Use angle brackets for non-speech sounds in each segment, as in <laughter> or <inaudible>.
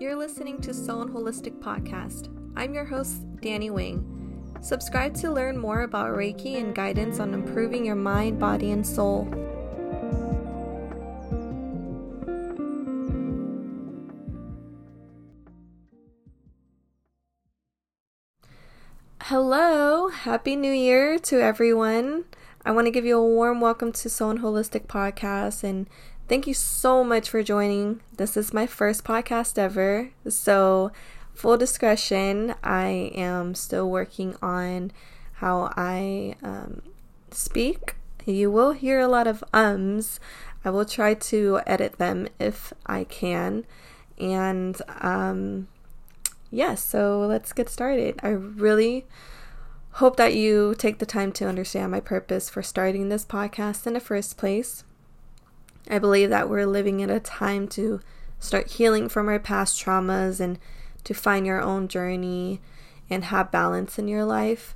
You're listening to Soul and Wholelistic Podcast. I'm your host, Danny Wing. Subscribe to learn more about Reiki and guidance on improving your mind, body, and soul. Hello, Happy New Year to everyone. I want to give you a warm welcome to Soul and Wholelistic Podcast and thank you so much for joining. This is my first podcast ever. So, full discretion, I am still working on how I um, speak. You will hear a lot of ums. I will try to edit them if I can. And um, yeah, so let's get started. I really Hope that you take the time to understand my purpose for starting this podcast in the first place. I believe that we're living in a time to start healing from our past traumas and to find your own journey and have balance in your life.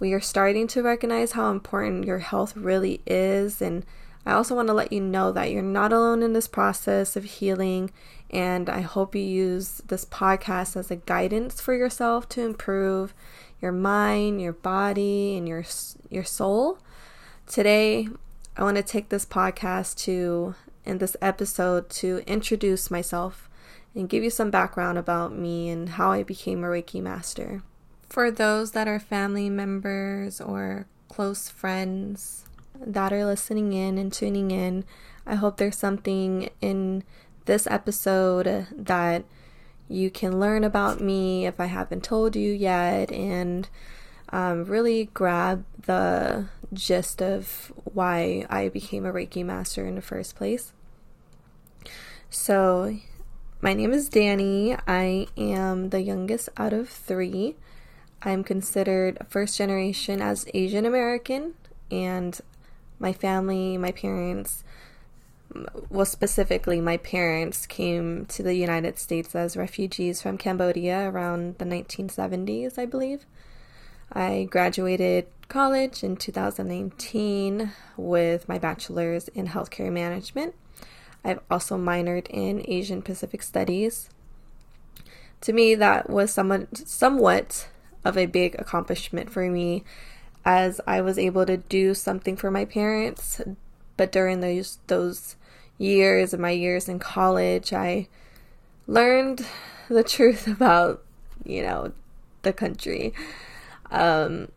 We are starting to recognize how important your health really is. And I also want to let you know that you're not alone in this process of healing. And I hope you use this podcast as a guidance for yourself to improve your mind, your body, and your your soul. Today, I want to take this podcast to in this episode to introduce myself and give you some background about me and how I became a Reiki master. For those that are family members or close friends that are listening in and tuning in, I hope there's something in this episode that you can learn about me if I haven't told you yet and um, really grab the gist of why I became a Reiki master in the first place. So, my name is Danny. I am the youngest out of three. I'm considered first generation as Asian American, and my family, my parents, well, specifically, my parents came to the United States as refugees from Cambodia around the 1970s, I believe. I graduated college in 2019 with my bachelor's in healthcare management. I've also minored in Asian Pacific Studies. To me, that was somewhat, somewhat of a big accomplishment for me as I was able to do something for my parents, but during those those years of my years in college, I learned the truth <laughs> about, you know, the country. Um,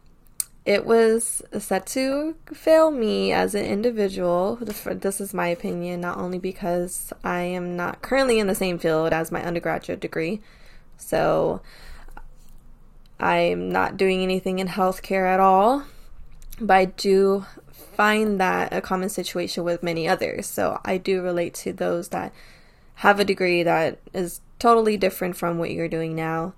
it was set to fail me as an individual. This is my opinion, not only because I am not currently in the same field as my undergraduate degree. So I'm not doing anything in healthcare at all. But I do find that a common situation with many others. So I do relate to those that have a degree that is totally different from what you're doing now.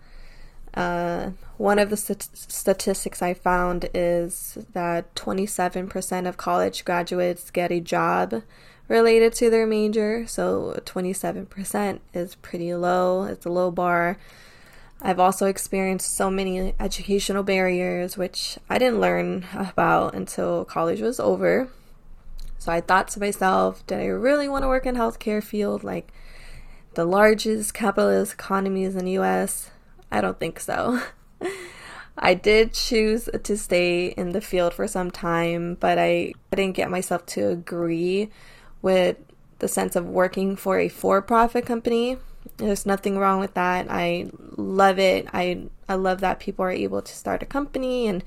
Uh, one of the st- statistics I found is that 27% of college graduates get a job related to their major. So 27% is pretty low, it's a low bar. I've also experienced so many educational barriers, which I didn't learn about until college was over. So I thought to myself, did I really want to work in healthcare field like the largest capitalist economies in the US? I don't think so. <laughs> I did choose to stay in the field for some time, but I didn't get myself to agree with the sense of working for a for-profit company there's nothing wrong with that. I love it. I I love that people are able to start a company and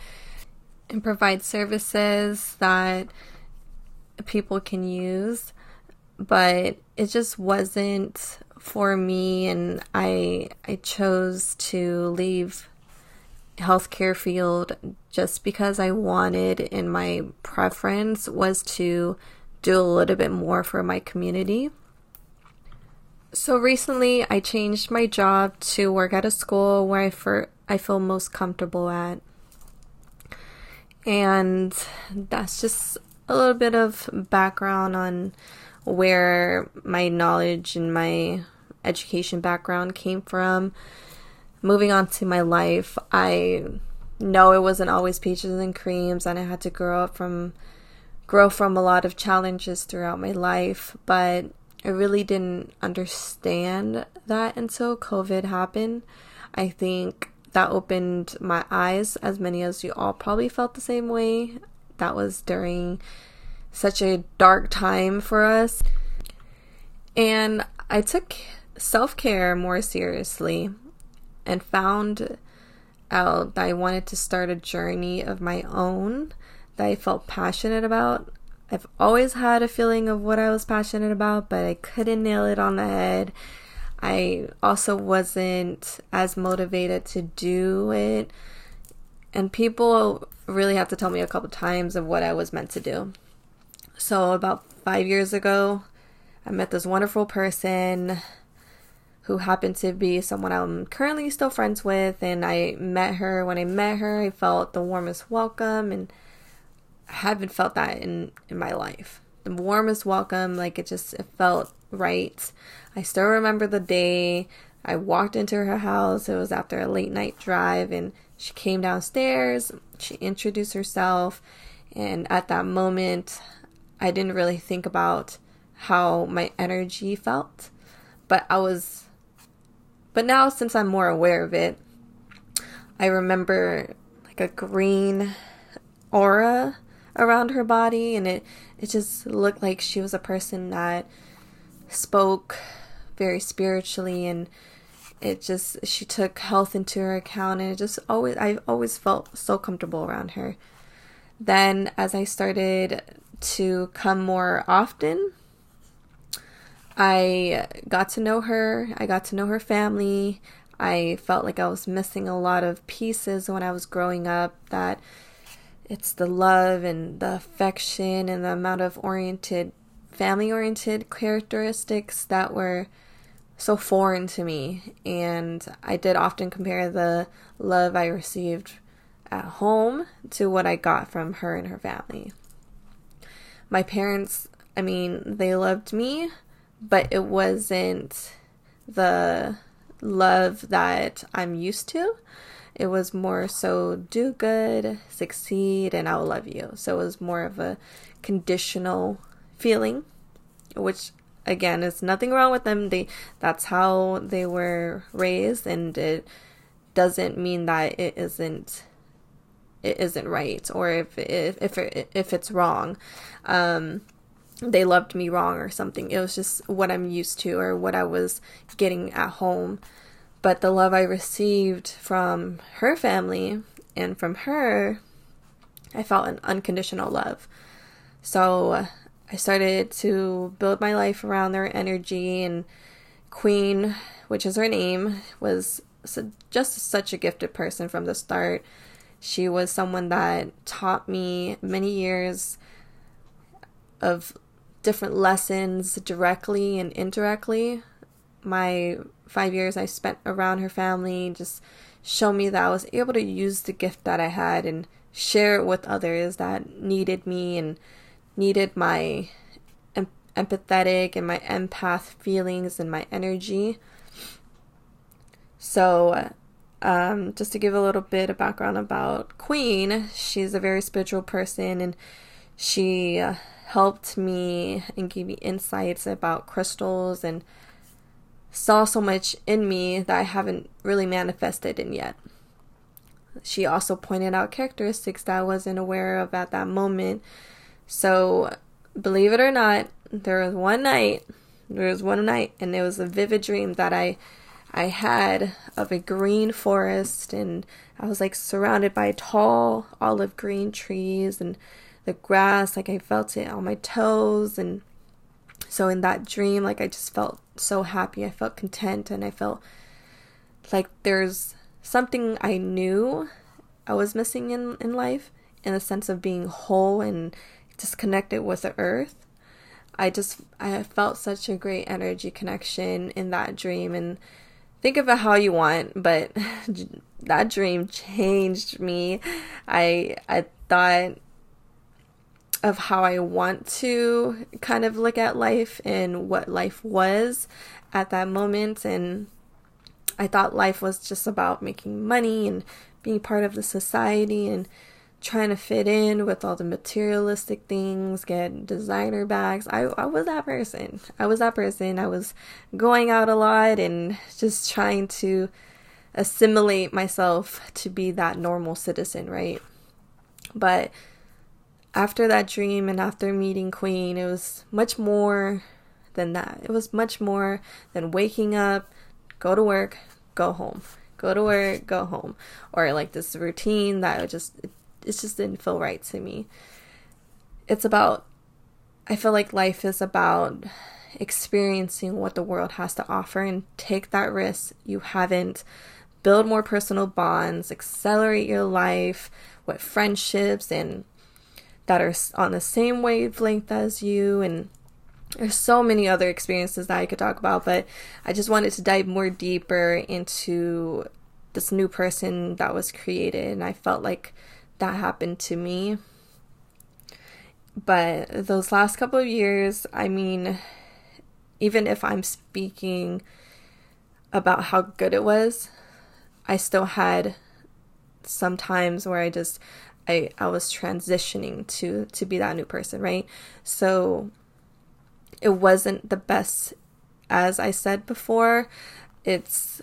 and provide services that people can use. But it just wasn't for me and I I chose to leave healthcare field just because I wanted and my preference was to do a little bit more for my community. So recently, I changed my job to work at a school where I, I feel most comfortable at. And that's just a little bit of background on where my knowledge and my education background came from. Moving on to my life, I know it wasn't always peaches and creams, and I had to grow up from grow from a lot of challenges throughout my life, but I really didn't understand that until COVID happened. I think that opened my eyes, as many as you all probably felt the same way. That was during such a dark time for us. And I took self care more seriously and found out that I wanted to start a journey of my own that I felt passionate about. I've always had a feeling of what I was passionate about, but I couldn't nail it on the head. I also wasn't as motivated to do it. And people really had to tell me a couple times of what I was meant to do. So, about five years ago, I met this wonderful person who happened to be someone I'm currently still friends with. And I met her. When I met her, I felt the warmest welcome, and I haven't felt that in, in my life. The warmest welcome, like it just it felt right. I still remember the day I walked into her house. It was after a late night drive, and she came downstairs. She introduced herself, and at that moment, I didn't really think about how my energy felt, but I was but now, since I'm more aware of it, I remember like a green aura around her body, and it, it just looked like she was a person that spoke very spiritually and it just she took health into her account and it just always I've always felt so comfortable around her. Then as I started to come more often I got to know her, I got to know her family. I felt like I was missing a lot of pieces when I was growing up that it's the love and the affection and the amount of oriented family oriented characteristics that were so foreign to me and I did often compare the love I received at home to what I got from her and her family. My parents, I mean, they loved me, but it wasn't the love that I'm used to. It was more so do good, succeed, and I'll love you. So it was more of a conditional feeling, which again is nothing wrong with them. They that's how they were raised, and it doesn't mean that it isn't it isn't right or if if if, if it's wrong. Um, they loved me wrong or something. It was just what I'm used to or what I was getting at home. But the love I received from her family and from her, I felt an unconditional love. So I started to build my life around their energy, and Queen, which is her name, was just such a gifted person from the start. She was someone that taught me many years of different lessons directly and indirectly. My five years I spent around her family just show me that I was able to use the gift that I had and share it with others that needed me and needed my em- empathetic and my empath feelings and my energy. So, um, just to give a little bit of background about Queen, she's a very spiritual person and she uh, helped me and gave me insights about crystals and saw so much in me that I haven't really manifested in yet. She also pointed out characteristics that I wasn't aware of at that moment. So, believe it or not, there was one night, there was one night, and it was a vivid dream that I I had of a green forest, and I was like surrounded by tall olive green trees and the grass, like I felt it on my toes. And so in that dream, like I just felt so happy. I felt content and I felt like there's something I knew I was missing in, in life in the sense of being whole and disconnected with the earth. I just I felt such a great energy connection in that dream and think of it how you want, but <laughs> that dream changed me. I I thought of how I want to kind of look at life and what life was at that moment. And I thought life was just about making money and being part of the society and trying to fit in with all the materialistic things, get designer bags. I, I was that person. I was that person. I was going out a lot and just trying to assimilate myself to be that normal citizen, right? But after that dream and after meeting Queen, it was much more than that. It was much more than waking up, go to work, go home. Go to work, go home. Or like this routine that just it, it just didn't feel right to me. It's about I feel like life is about experiencing what the world has to offer and take that risk you haven't build more personal bonds, accelerate your life with friendships and that are on the same wavelength as you and there's so many other experiences that I could talk about, but I just wanted to dive more deeper into this new person that was created and I felt like that happened to me. But those last couple of years, I mean, even if I'm speaking about how good it was, I still had some times where I just I I was transitioning to to be that new person, right? So it wasn't the best as I said before. It's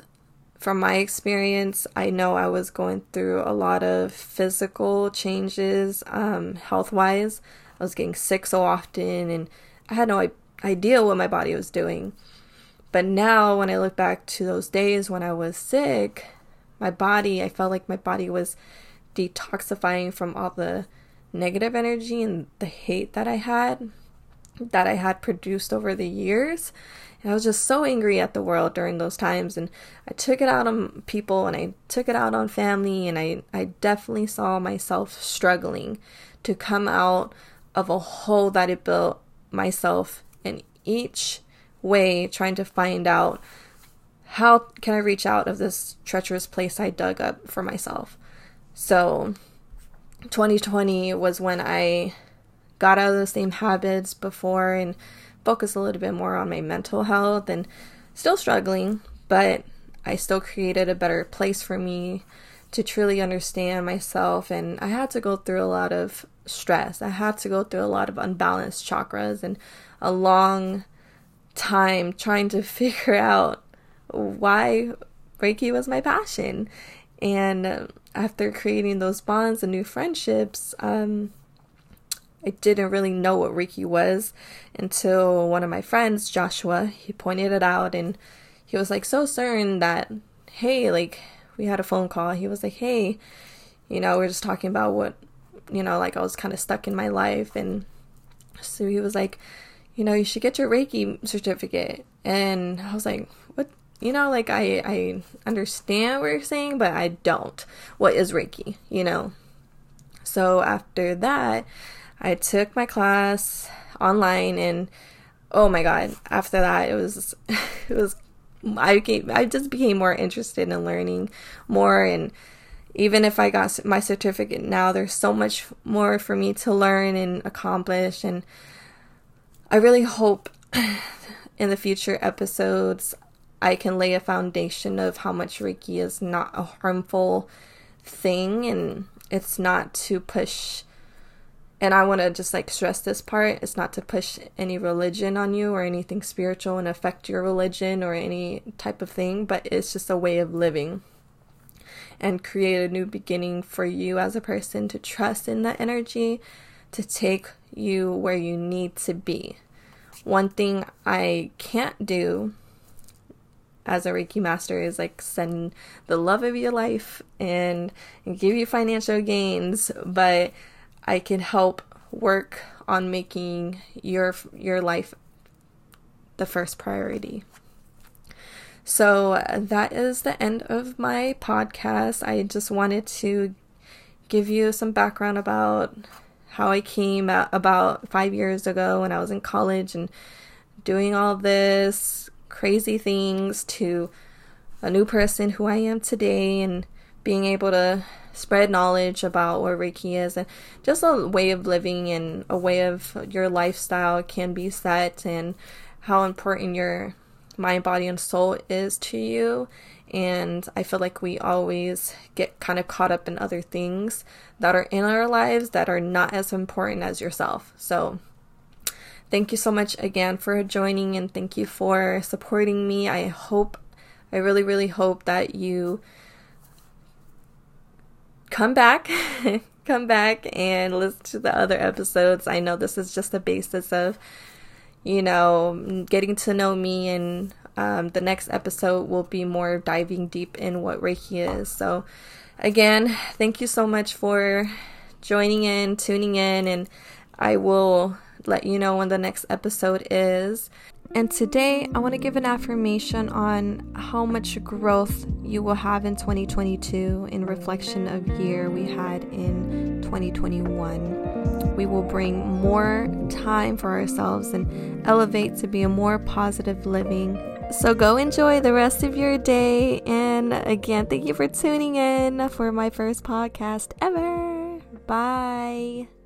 from my experience, I know I was going through a lot of physical changes, um, health wise. I was getting sick so often, and I had no idea what my body was doing. But now, when I look back to those days when I was sick, my body, I felt like my body was detoxifying from all the negative energy and the hate that I had, that I had produced over the years. And I was just so angry at the world during those times. And I took it out on people and I took it out on family. And I, I definitely saw myself struggling to come out of a hole that it built myself in each way, trying to find out how can I reach out of this treacherous place I dug up for myself? So 2020 was when I got out of the same habits before and focused a little bit more on my mental health and still struggling, but I still created a better place for me to truly understand myself and I had to go through a lot of stress. I had to go through a lot of unbalanced chakras and a long time trying to <laughs> figure out why Reiki was my passion. And after creating those bonds and new friendships, um, I didn't really know what Reiki was until one of my friends, Joshua, he pointed it out and he was like so certain that, hey, like we had a phone call. He was like, hey, you know, we are just talking about what, you know, like I was kind of stuck in my life. And so he was like, you know, you should get your Reiki certificate. And I was like, you know, like I I understand what you're saying, but I don't. What is Reiki? You know. So after that, I took my class online, and oh my god! After that, it was <laughs> it was I became I just became more interested in learning more, and even if I got my certificate now, there's so much more for me to learn and accomplish, and I really hope <clears throat> in the future episodes I can lay a foundation of how much Reiki is not a harmful thing and it's not to push and I want to just like stress this part it's not to push any religion on you or anything spiritual and affect your religion or any type of thing, but it's just a way of living and create a new beginning for you as a person to trust in that energy to take you where you need to be. One thing I can't do as a Reiki master is like send the love of your life and, and give you financial gains, but I can help work on making your your life the first priority. So that is the end of my podcast. I just wanted to give you some background about how I came about five years ago when I was in college and doing all this, crazy things to a new person who I am today and being able to spread knowledge about what Reiki is and just a way of living and a way of your lifestyle can be set and how important your mind, body, and soul is to you. And I feel like we always get kind of caught up in other things that are in our lives that are not as important as yourself. So, thank you so much again for joining and thank you for supporting me. I hope, I really, really hope that you come back. <laughs> come back and listen to the other episodes. I know this is just the basis of, you know, getting to know me and um, the next episode will be more diving deep in what Reiki is. So, again, thank you so much for joining in, tuning in, and I will let you know when the next episode is. And today, I want to give an affirmation on how much growth you will have in 2022 in reflection of year we had in 2021. We will bring more time for ourselves and elevate to be a more positive living. So go enjoy the rest of your day. And again, thank you for tuning in for my first podcast ever. Bye.